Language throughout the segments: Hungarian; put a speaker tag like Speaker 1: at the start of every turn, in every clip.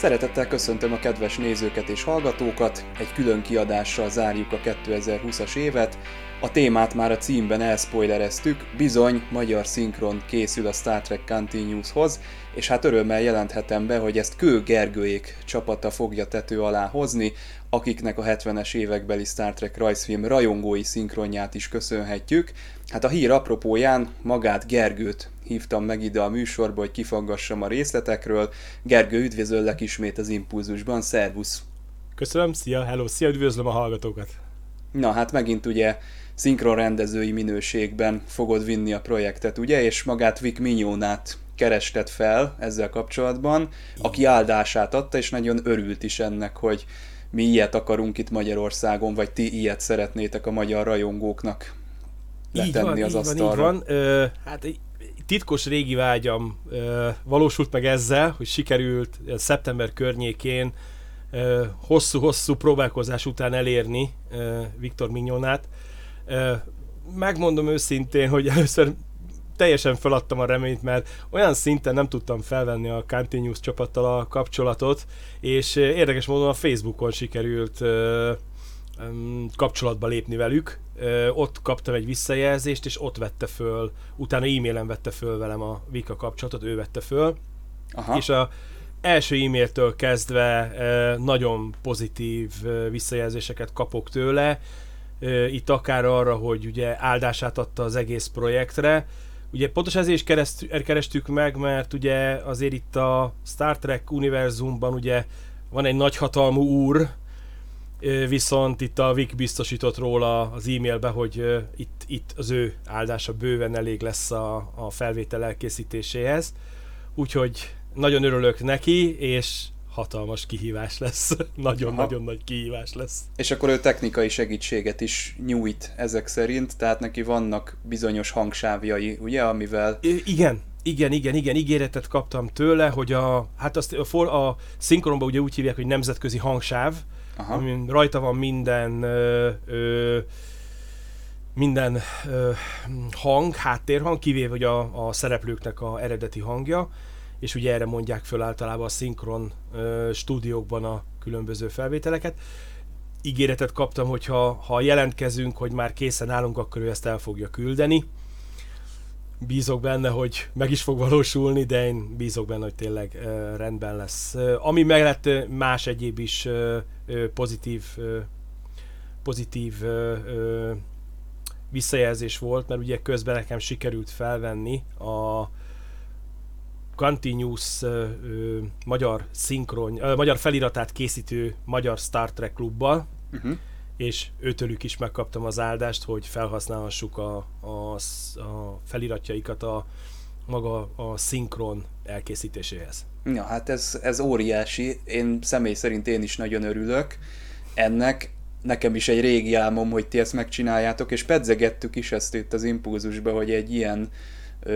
Speaker 1: Szeretettel köszöntöm a kedves nézőket és hallgatókat, egy külön kiadással zárjuk a 2020-as évet. A témát már a címben elspoilereztük, bizony magyar szinkron készül a Star Trek Continuoushoz, és hát örömmel jelenthetem be, hogy ezt Kő Gergőék csapata fogja tető alá hozni, akiknek a 70-es évekbeli Star Trek rajzfilm rajongói szinkronját is köszönhetjük. Hát a hír apropóján magát Gergőt hívtam meg ide a műsorba, hogy kifaggassam a részletekről. Gergő, üdvözöllek ismét az Impulzusban, szervusz!
Speaker 2: Köszönöm, szia, hello, szia, üdvözlöm a hallgatókat!
Speaker 1: Na hát megint ugye szinkron rendezői minőségben fogod vinni a projektet, ugye? És magát Vic Mignonát kerested fel ezzel kapcsolatban, aki áldását adta, és nagyon örült is ennek, hogy mi ilyet akarunk itt Magyarországon, vagy ti ilyet szeretnétek a magyar rajongóknak letenni
Speaker 2: így van,
Speaker 1: az
Speaker 2: így
Speaker 1: asztalra.
Speaker 2: Van, így van. Ö, hát titkos régi vágyam ö, valósult meg ezzel, hogy sikerült ö, szeptember környékén hosszú-hosszú próbálkozás után elérni ö, Viktor Mignonát. Ö, megmondom őszintén, hogy először teljesen feladtam a reményt, mert olyan szinten nem tudtam felvenni a Continuous csapattal a kapcsolatot, és érdekes módon a Facebookon sikerült kapcsolatba lépni velük. Ott kaptam egy visszajelzést, és ott vette föl, utána e-mailen vette föl velem a Vika kapcsolatot, ő vette föl. Aha. És a első e-mailtől kezdve nagyon pozitív visszajelzéseket kapok tőle. Itt akár arra, hogy ugye áldását adta az egész projektre, Ugye pontosan ezért is kereszt, kerestük meg, mert ugye azért itt a Star Trek univerzumban ugye van egy nagyhatalmú úr, viszont itt a Vic biztosított róla az e-mailbe, hogy itt, itt az ő áldása bőven elég lesz a, a felvétel elkészítéséhez. Úgyhogy nagyon örülök neki, és hatalmas kihívás lesz. Nagyon-nagyon nagy kihívás lesz.
Speaker 1: És akkor ő technikai segítséget is nyújt ezek szerint, tehát neki vannak bizonyos hangsávjai, ugye, amivel...
Speaker 2: I- igen, igen, igen, igen, ígéretet kaptam tőle, hogy a, hát azt a, for, a szinkronban ugye úgy hívják, hogy nemzetközi hangsáv, Aha. amin rajta van minden ö, ö, minden ö, hang, háttérhang, kivéve hogy a, a szereplőknek a eredeti hangja, és ugye erre mondják föl általában a szinkron ö, stúdiókban a különböző felvételeket. Ígéretet kaptam, hogy ha, ha jelentkezünk, hogy már készen állunk, akkor ő ezt el fogja küldeni. Bízok benne, hogy meg is fog valósulni, de én bízok benne, hogy tényleg ö, rendben lesz. Ö, ami mellett más egyéb is ö, ö, pozitív ö, pozitív ö, ö, visszajelzés volt, mert ugye közben nekem sikerült felvenni a Continuous uh, magyar szinkron, uh, magyar feliratát készítő magyar Star Trek klubbal, uh-huh. és őtőlük is megkaptam az áldást, hogy felhasználhassuk a, a, a feliratjaikat a maga a szinkron elkészítéséhez.
Speaker 1: Ja, hát ez, ez óriási. Én személy szerint én is nagyon örülök ennek. Nekem is egy régi álmom, hogy ti ezt megcsináljátok, és pedzegettük is ezt itt az impulzusba, hogy egy ilyen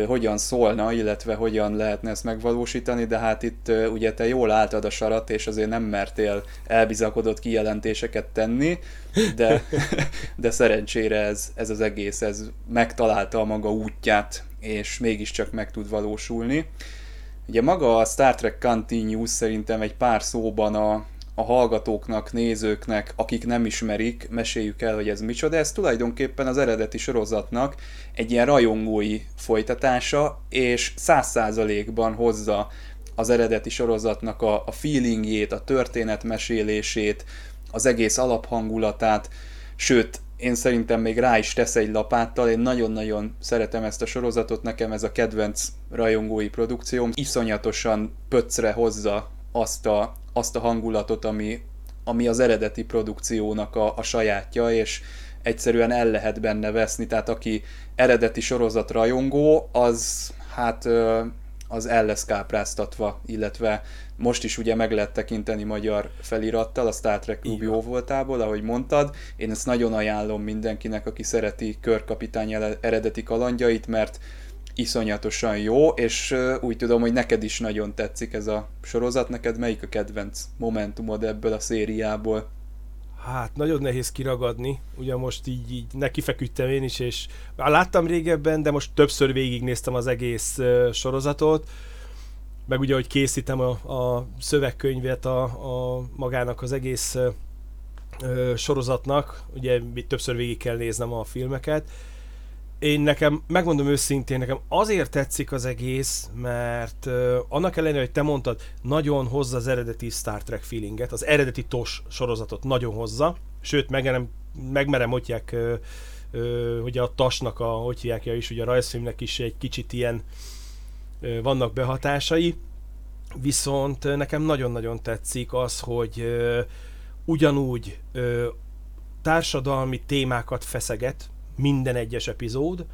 Speaker 1: hogyan szólna, illetve hogyan lehetne ezt megvalósítani, de hát itt ugye te jól álltad a sarat, és azért nem mertél elbizakodott kijelentéseket tenni, de, de szerencsére ez, ez az egész, ez megtalálta a maga útját, és mégiscsak meg tud valósulni. Ugye maga a Star Trek Continuous szerintem egy pár szóban a, a hallgatóknak, nézőknek, akik nem ismerik, meséljük el, hogy ez micsoda. Ez tulajdonképpen az eredeti sorozatnak egy ilyen rajongói folytatása, és száz százalékban hozza az eredeti sorozatnak a, a feelingjét, a történetmesélését, az egész alaphangulatát, sőt, én szerintem még rá is tesz egy lapáttal, én nagyon-nagyon szeretem ezt a sorozatot, nekem ez a kedvenc rajongói produkcióm, iszonyatosan pöcre hozza azt a, azt a hangulatot, ami, ami az eredeti produkciónak a, a sajátja, és egyszerűen el lehet benne veszni, tehát aki eredeti sorozat rajongó, az hát az el lesz kápráztatva, illetve most is ugye meg lehet tekinteni magyar felirattal a Star Trek Club jó voltából, ahogy mondtad. Én ezt nagyon ajánlom mindenkinek, aki szereti körkapitány eredeti kalandjait, mert iszonyatosan jó, és úgy tudom, hogy neked is nagyon tetszik ez a sorozat. Neked melyik a kedvenc momentumod ebből a szériából?
Speaker 2: Hát, nagyon nehéz kiragadni. Ugye most így, így nekifeküdtem én is, és láttam régebben, de most többször végignéztem az egész uh, sorozatot. meg ugye, hogy készítem a, a szövegkönyvet a, a magának az egész ö, sorozatnak, ugye többször végig kell néznem a filmeket, én nekem, megmondom őszintén, nekem azért tetszik az egész, mert uh, annak ellenére, hogy te mondtad, nagyon hozza az eredeti Star Trek feelinget, az eredeti TOS sorozatot nagyon hozza, sőt, megmerem, megmerem mondják, uh, uh, a TAS-nak a, hogy hívják is, ugye a rajzfilmnek is egy kicsit ilyen uh, vannak behatásai, viszont nekem nagyon-nagyon tetszik az, hogy uh, ugyanúgy uh, társadalmi témákat feszeget, minden egyes epizód,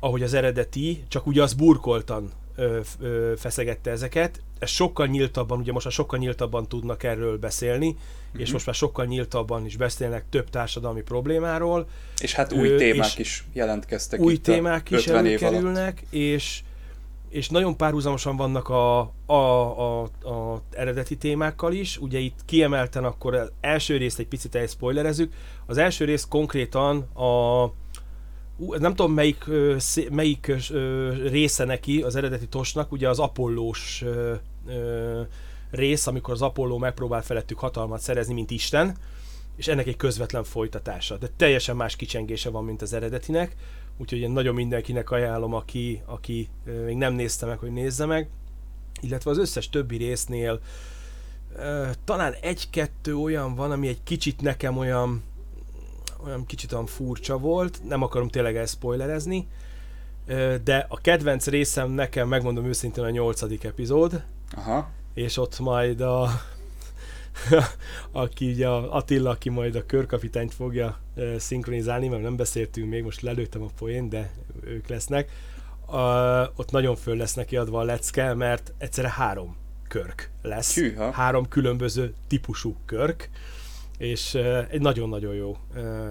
Speaker 2: ahogy az eredeti, csak ugye az burkoltan ö, ö, feszegette ezeket. Ez sokkal nyíltabban, ugye most már sokkal nyíltabban tudnak erről beszélni, mm-hmm. és most már sokkal nyíltabban is beszélnek több társadalmi problémáról.
Speaker 1: És hát új ö, témák is jelentkeztek
Speaker 2: Új itt témák is előkerülnek, és és nagyon párhuzamosan vannak a, a, a, a eredeti témákkal is. Ugye itt kiemelten akkor az első részt egy picit elspoilerezzük. Az első rész konkrétan a nem tudom melyik, melyik része neki az eredeti tosnak, ugye az apollós rész, amikor az Apolló megpróbál felettük hatalmat szerezni, mint Isten, és ennek egy közvetlen folytatása. De teljesen más kicsengése van, mint az eredetinek úgyhogy én nagyon mindenkinek ajánlom, aki, aki még nem nézte meg, hogy nézze meg, illetve az összes többi résznél talán egy-kettő olyan van, ami egy kicsit nekem olyan olyan kicsit olyan furcsa volt, nem akarom tényleg ezt spoilerezni, de a kedvenc részem nekem, megmondom őszintén, a nyolcadik epizód, Aha. és ott majd a aki ugye a Attila, aki majd a körkapitányt fogja szinkronizálni, mert nem beszéltünk még, most lelőttem a poén, de ők lesznek. Uh, ott nagyon föl lesz neki adva a lecke, mert egyszerre három körk lesz. Hűha. Három különböző típusú körk és egy nagyon-nagyon jó.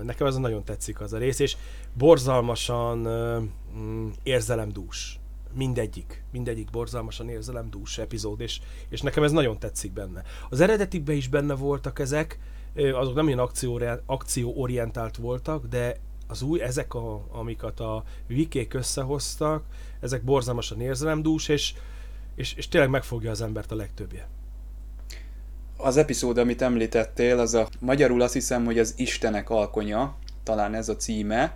Speaker 2: Nekem ez nagyon tetszik az a rész, és borzalmasan uh, érzelemdús mindegyik, mindegyik borzalmasan érzelemdús epizód, és, és nekem ez nagyon tetszik benne. Az eredetikben is benne voltak ezek, azok nem ilyen akció, akcióorientált voltak, de az új, ezek, a, amiket a vikék összehoztak, ezek borzalmasan érzelemdús, és, és, és tényleg megfogja az embert a legtöbbje.
Speaker 1: Az epizód, amit említettél, az a magyarul azt hiszem, hogy az Istenek alkonya, talán ez a címe,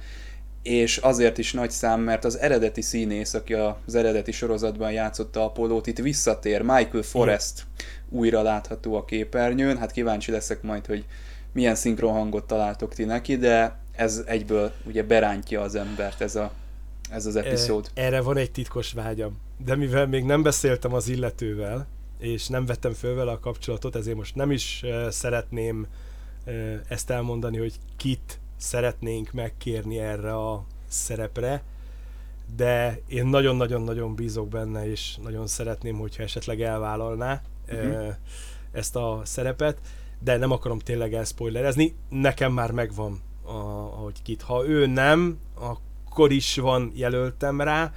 Speaker 1: és azért is nagy szám, mert az eredeti színész, aki az eredeti sorozatban játszotta Apollót, itt visszatér, Michael Forrest újra látható a képernyőn, hát kíváncsi leszek majd, hogy milyen hangot találtok ti neki, de ez egyből ugye berántja az embert ez, a, ez az epizód.
Speaker 2: Erre van egy titkos vágyam, de mivel még nem beszéltem az illetővel, és nem vettem föl vele a kapcsolatot, ezért most nem is szeretném ezt elmondani, hogy kit szeretnénk megkérni erre a szerepre, de én nagyon-nagyon-nagyon bízok benne, és nagyon szeretném, hogyha esetleg elvállalná uh-huh. ezt a szerepet, de nem akarom tényleg elspoilerezni, nekem már megvan, a, ahogy kit. Ha ő nem, akkor is van jelöltem rá,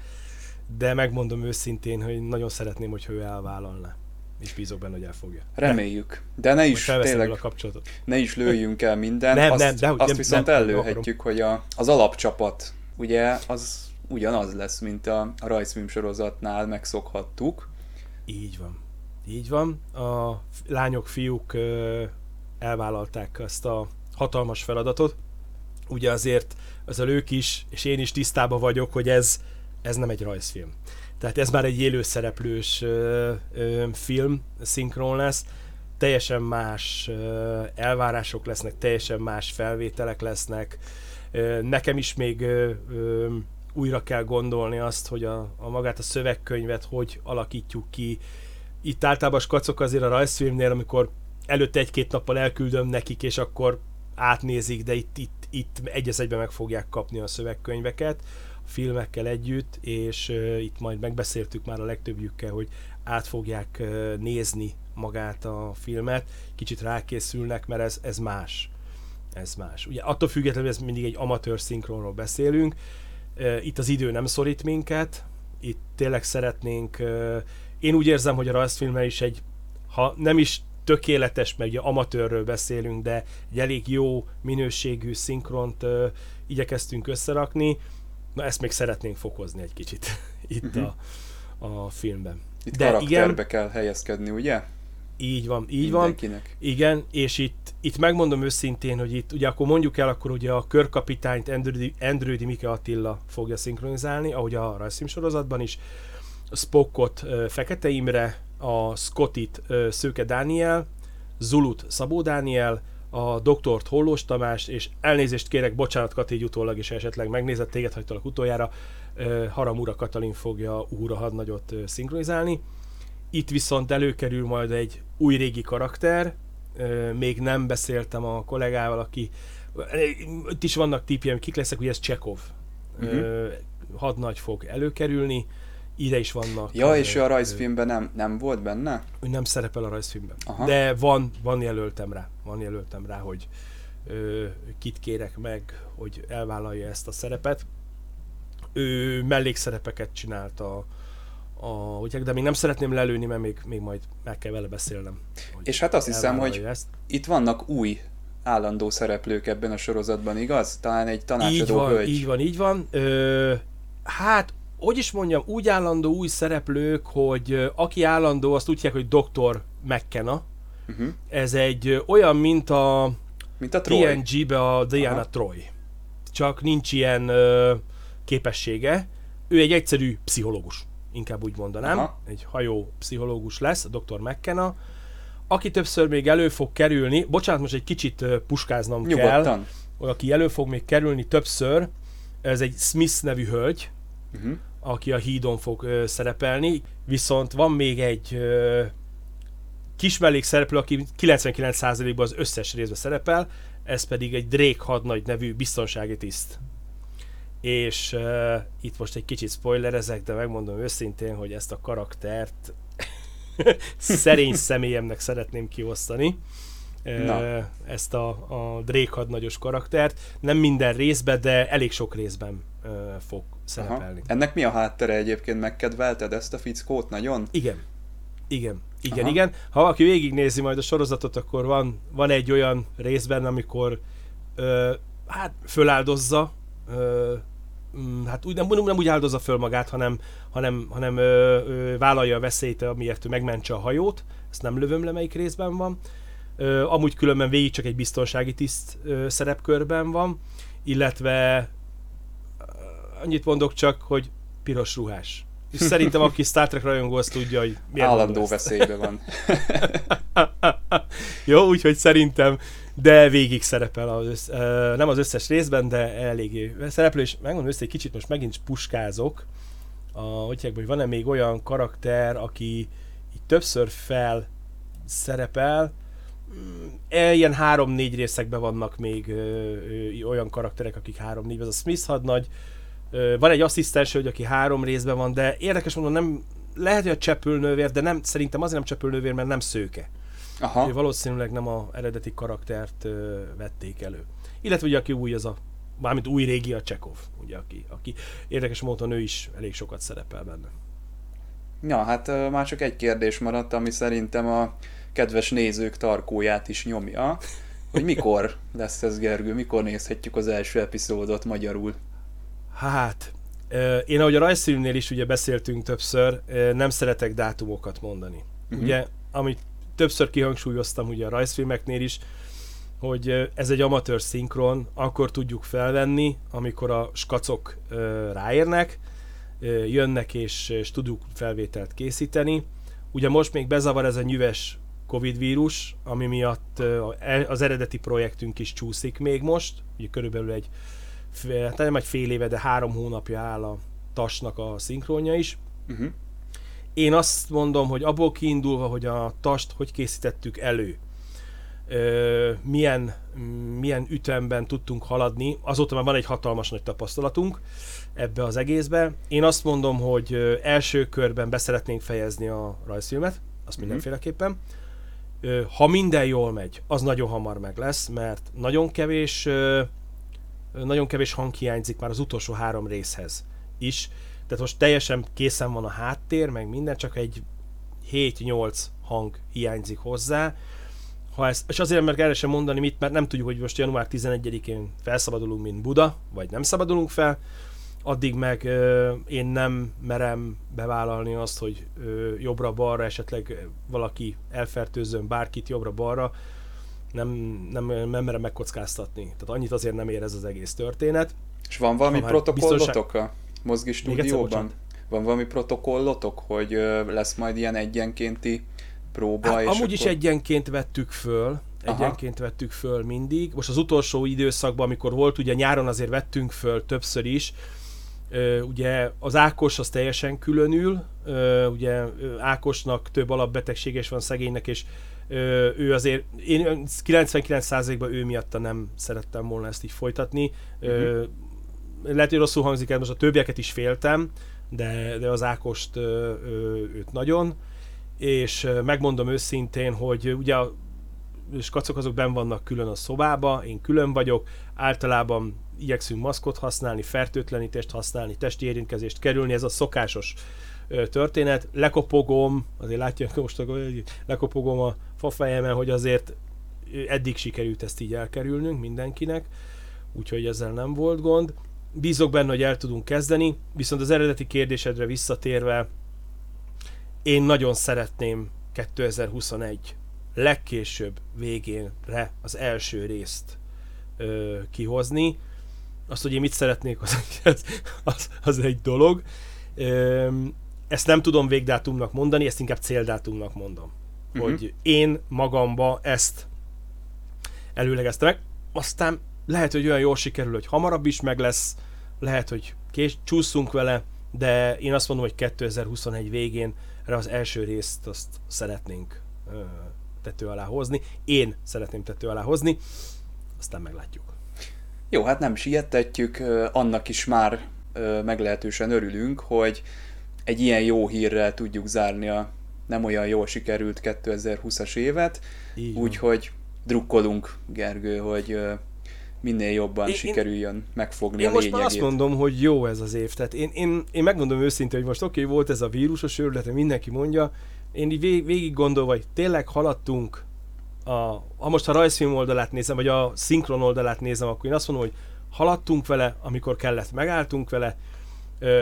Speaker 2: de megmondom őszintén, hogy nagyon szeretném, hogyha ő elvállalná és bízok benne, hogy elfogja.
Speaker 1: Reméljük. De ne is tényleg,
Speaker 2: a kapcsolatot.
Speaker 1: ne is lőjünk el mindent. Nem, azt, nem, de, azt nem, viszont nem, ellőhetjük, hogy a, az alapcsapat, ugye, az ugyanaz lesz, mint a, a rajzfilm sorozatnál megszokhattuk.
Speaker 2: Így van. Így van. A lányok, fiúk elvállalták ezt a hatalmas feladatot. Ugye azért az ők is, és én is tisztában vagyok, hogy ez, ez nem egy rajzfilm. Tehát ez már egy élőszereplős ö, ö, film, szinkron lesz, teljesen más ö, elvárások lesznek, teljesen más felvételek lesznek. Ö, nekem is még ö, ö, újra kell gondolni azt, hogy a, a magát a szövegkönyvet hogy alakítjuk ki. Itt általában skacok azért a rajzfilmnél, amikor előtte egy-két nappal elküldöm nekik, és akkor átnézik, de itt, itt, itt egy egyben meg fogják kapni a szövegkönyveket filmekkel együtt, és itt majd megbeszéltük már a legtöbbjükkel, hogy át fogják nézni magát a filmet, kicsit rákészülnek, mert ez, ez más. Ez más. Ugye attól függetlenül, ez mindig egy amatőr szinkronról beszélünk, itt az idő nem szorít minket, itt tényleg szeretnénk, én úgy érzem, hogy a rajzfilme is egy, ha nem is tökéletes, mert ugye amatőrről beszélünk, de egy elég jó minőségű szinkront uh, igyekeztünk összerakni, Na ezt még szeretnénk fokozni egy kicsit itt uh-huh. a, a filmben.
Speaker 1: Itt De karakterbe igen, kell helyezkedni, ugye?
Speaker 2: Így van, így Mindenkinek. van. Igen, és itt, itt megmondom őszintén, hogy itt, ugye akkor mondjuk el, akkor ugye a körkapitányt Endrődi, Endrődi Mike Attila fogja szinkronizálni, ahogy a rajzfilm sorozatban is. Spockot Fekete Imre, a Scottit Szőke Dániel, Zulut Szabó Dániel, a doktort Hollós Tamás, és elnézést kérek, bocsánat Kati, így utólag is esetleg megnézett, téged hagytalak utoljára, Haramura Katalin fogja Úra hadnagyot szinkronizálni. Itt viszont előkerül majd egy új-régi karakter, még nem beszéltem a kollégával, aki itt is vannak típjeim, kik leszek, hogy ez Csekov. Uh-huh. Hadnagy fog előkerülni, ide is vannak.
Speaker 1: Ja, és ő a rajzfilmben nem, nem volt benne?
Speaker 2: Ő nem szerepel a rajzfilmben. Aha. De van, van jelöltem rá, van jelöltem rá, hogy ö, kit kérek meg, hogy elvállalja ezt a szerepet. Ő mellékszerepeket csinált a, a, ugye, de még nem szeretném lelőni, mert még, még majd meg kell vele beszélnem.
Speaker 1: És hát azt hiszem, hogy ezt. itt vannak új állandó szereplők ebben a sorozatban, igaz? Talán egy tanácsadó
Speaker 2: így van,
Speaker 1: hölgy.
Speaker 2: Így van, így van. Ö, hát, hogy is mondjam, úgy állandó új szereplők, hogy aki állandó, azt úgy hívják, hogy Dr. McKenna. Uh-huh. Ez egy olyan, mint a, mint a TNG-be a Diana Aha. Troy. Csak nincs ilyen ö, képessége. Ő egy egyszerű pszichológus inkább úgy mondanám, Aha. egy hajó pszichológus lesz, a dr. McKenna, aki többször még elő fog kerülni, bocsánat, most egy kicsit puskáznom Nyugodtan. kell, aki elő fog még kerülni többször, ez egy Smith nevű hölgy, uh-huh. Aki a hídon fog uh, szerepelni, viszont van még egy uh, kis szereplő, aki 99%-ban az összes részben szerepel, ez pedig egy Drake hadnagy nevű biztonsági tiszt és uh, itt most egy kicsit spoilerezek, de megmondom őszintén, hogy ezt a karaktert szerény személyemnek szeretném kiosztani. Uh, ezt a, a Drake hadnagyos karaktert. Nem minden részben, de elég sok részben fog szerepelni. Aha.
Speaker 1: Ennek mi a háttere egyébként? Megkedvelted ezt a fickót nagyon?
Speaker 2: Igen. Igen. Igen, Aha. igen. Ha valaki végignézi majd a sorozatot, akkor van, van egy olyan részben, amikor uh, hát föláldozza uh, Mm, hát úgy, nem, nem úgy áldozza föl magát, hanem, hanem, hanem ö, ö, vállalja a veszélyt, amiért ő megmentse a hajót. Ezt nem lövöm le, melyik részben van. Ö, amúgy különben végig csak egy biztonsági tiszt ö, szerepkörben van, illetve ö, annyit mondok csak, hogy piros ruhás. És szerintem aki Star Trek rajongó, azt tudja, hogy
Speaker 1: milyen Állandó veszélyben van.
Speaker 2: Jó, úgyhogy szerintem de végig szerepel, az össz, nem az összes részben, de eléggé szereplő, és megmondom össze, egy kicsit most megint puskázok, a, hogy hogy van-e még olyan karakter, aki így többször fel szerepel, mm, e, ilyen három-négy részekben vannak még ö, ö, olyan karakterek, akik három-négy, ez a Smith hadnagy, van egy asszisztens hogy aki három részben van, de érdekes mondom, nem, lehet, hogy a csepülnővér, de nem, szerintem azért nem csepülnővér, mert nem szőke. Aha. valószínűleg nem a eredeti karaktert ö, vették elő. Illetve ugye aki új, az a mármint új régi a Csekov, ugye, aki, aki érdekes módon ő is elég sokat szerepel benne.
Speaker 1: Ja, hát már csak egy kérdés maradt, ami szerintem a kedves nézők tarkóját is nyomja, hogy mikor lesz ez Gergő, mikor nézhetjük az első epizódot magyarul?
Speaker 2: Hát, én ahogy a rajzfilmnél is ugye beszéltünk többször, nem szeretek dátumokat mondani. Uh-huh. Ugye, amit többször kihangsúlyoztam ugye a rajzfilmeknél is, hogy ez egy amatőr szinkron, akkor tudjuk felvenni, amikor a skacok ráérnek, jönnek és, és tudjuk felvételt készíteni. Ugye most még bezavar ez a nyüves Covid vírus, ami miatt e, az eredeti projektünk is csúszik még most, ugye körülbelül egy, hát nem egy fél éve, de három hónapja áll a tasnak a szinkronja is. Uh-huh. Én azt mondom, hogy abból kiindulva, hogy a tast hogy készítettük elő, ö, milyen, milyen ütemben tudtunk haladni, azóta már van egy hatalmas nagy tapasztalatunk ebbe az egészbe. Én azt mondom, hogy első körben beszeretnénk fejezni a rajzfilmet, azt mindenféleképpen. Ha minden jól megy, az nagyon hamar meg lesz, mert nagyon kevés, nagyon kevés hang hiányzik már az utolsó három részhez is. Tehát most teljesen készen van a háttér, meg minden, csak egy 7-8 hang hiányzik hozzá. Ha ezt, és azért mert erre sem mondani mit, mert nem tudjuk, hogy most január 11-én felszabadulunk, mint Buda, vagy nem szabadulunk fel. addig meg ö, én nem merem bevállalni azt, hogy jobbra-balra esetleg valaki elfertőzön bárkit jobbra-balra, nem, nem, nem merem megkockáztatni. Tehát annyit azért nem ér ez az egész történet.
Speaker 1: És van valami protokollotok biztonság... a Mozgi stúdióban? Van valami protokollotok, hogy lesz majd ilyen egyenkénti próba? Hát,
Speaker 2: és amúgy akkor... is egyenként vettük föl, egyenként Aha. vettük föl mindig. Most az utolsó időszakban, amikor volt, ugye nyáron azért vettünk föl többször is, ugye az Ákos az teljesen különül, ugye Ákosnak több alapbetegséges van szegénynek, és ő azért, én 99%-ban ő miatta nem szerettem volna ezt így folytatni. Uh-huh. Lehet, hogy rosszul hangzik el, most a többieket is féltem, de, de az Ákost őt nagyon, és megmondom őszintén, hogy ugye a skacok azok ben vannak külön a szobába, én külön vagyok, általában igyekszünk maszkot használni, fertőtlenítést használni, testi érintkezést kerülni, ez a szokásos történet. Lekopogom, azért látja most, hogy lekopogom a fafejemen, hogy azért eddig sikerült ezt így elkerülnünk mindenkinek, úgyhogy ezzel nem volt gond. Bízok benne, hogy el tudunk kezdeni, viszont az eredeti kérdésedre visszatérve, én nagyon szeretném 2021 legkésőbb végénre az első részt ö, kihozni. Azt, hogy én mit szeretnék, az, az, az egy dolog. Ö, ezt nem tudom végdátumnak mondani, ezt inkább céldátumnak mondom. Uh-huh. Hogy én magamba ezt előlegeztem meg, aztán lehet, hogy olyan jól sikerül, hogy hamarabb is meg lesz, lehet, hogy kés, csúszunk vele, de én azt mondom, hogy 2021 végén erre az első részt azt szeretnénk ö, tető alá hozni. Én szeretném tető alá hozni, aztán meglátjuk.
Speaker 1: Jó, hát nem siettetjük, annak is már meglehetősen örülünk, hogy egy ilyen jó hírrel tudjuk zárni a nem olyan jól sikerült 2020-as évet, úgyhogy drukkolunk, Gergő, hogy minél jobban én, sikerüljön megfogni
Speaker 2: én
Speaker 1: a
Speaker 2: most már azt mondom, hogy jó ez az év. Tehát én, én, én megmondom őszintén, hogy most oké, okay, volt ez a vírusos őrület, mindenki mondja, én így vég, végig gondolva, hogy tényleg haladtunk, a, ha most a rajzfilm oldalát nézem, vagy a szinkron oldalát nézem, akkor én azt mondom, hogy haladtunk vele, amikor kellett, megálltunk vele,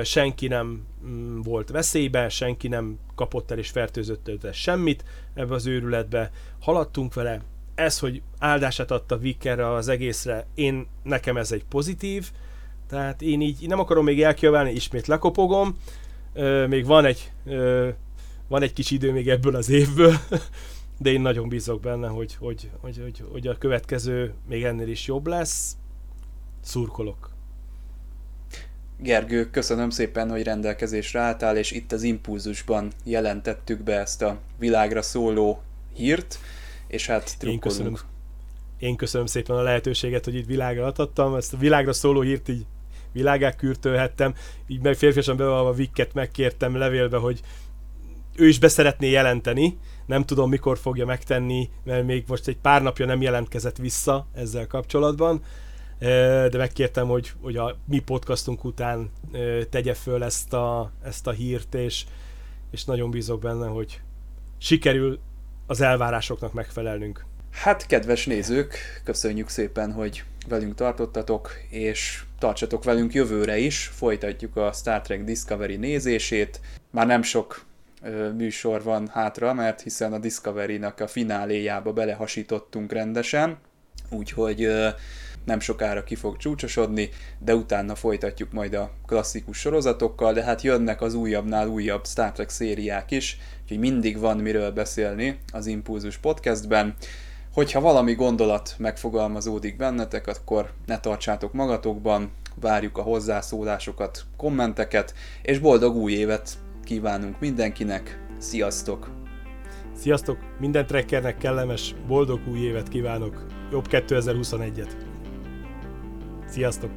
Speaker 2: senki nem mm, volt veszélyben, senki nem kapott el és fertőzött el semmit ebbe az őrületbe, haladtunk vele, ez, hogy áldását adta Vickerre az egészre, én, nekem ez egy pozitív, tehát én így nem akarom még elkiabálni, ismét lekopogom, még van egy van egy kis idő még ebből az évből, de én nagyon bízok benne, hogy, hogy, hogy, hogy, hogy a következő még ennél is jobb lesz. Szurkolok.
Speaker 1: Gergő, köszönöm szépen, hogy rendelkezésre álltál, és itt az Impulzusban jelentettük be ezt a világra szóló hírt, és hát trukkolunk.
Speaker 2: Én köszönöm, én köszönöm szépen a lehetőséget, hogy itt világra adhattam, ezt a világra szóló hírt így világá kürtölhettem, így meg férfiasan bevalva Vikket megkértem levélbe, hogy ő is beszeretné jelenteni, nem tudom mikor fogja megtenni, mert még most egy pár napja nem jelentkezett vissza ezzel kapcsolatban, de megkértem, hogy, hogy a mi podcastunk után tegye föl ezt a, ezt a hírt, és, és nagyon bízok benne, hogy sikerül az elvárásoknak megfelelnünk.
Speaker 1: Hát, kedves nézők, köszönjük szépen, hogy velünk tartottatok, és tartsatok velünk jövőre is, folytatjuk a Star Trek Discovery nézését. Már nem sok műsor van hátra, mert hiszen a Discovery-nak a fináléjába belehasítottunk rendesen, úgyhogy nem sokára ki fog csúcsosodni, de utána folytatjuk majd a klasszikus sorozatokkal, de hát jönnek az újabbnál újabb Star Trek szériák is, úgyhogy mindig van miről beszélni az Impulzus podcastben. Hogyha valami gondolat megfogalmazódik bennetek, akkor ne tartsátok magatokban, várjuk a hozzászólásokat, kommenteket, és boldog új évet kívánunk mindenkinek. Sziasztok!
Speaker 2: Sziasztok! Minden trekkernek kellemes, boldog új évet kívánok! Jobb 2021-et! Sziasztok!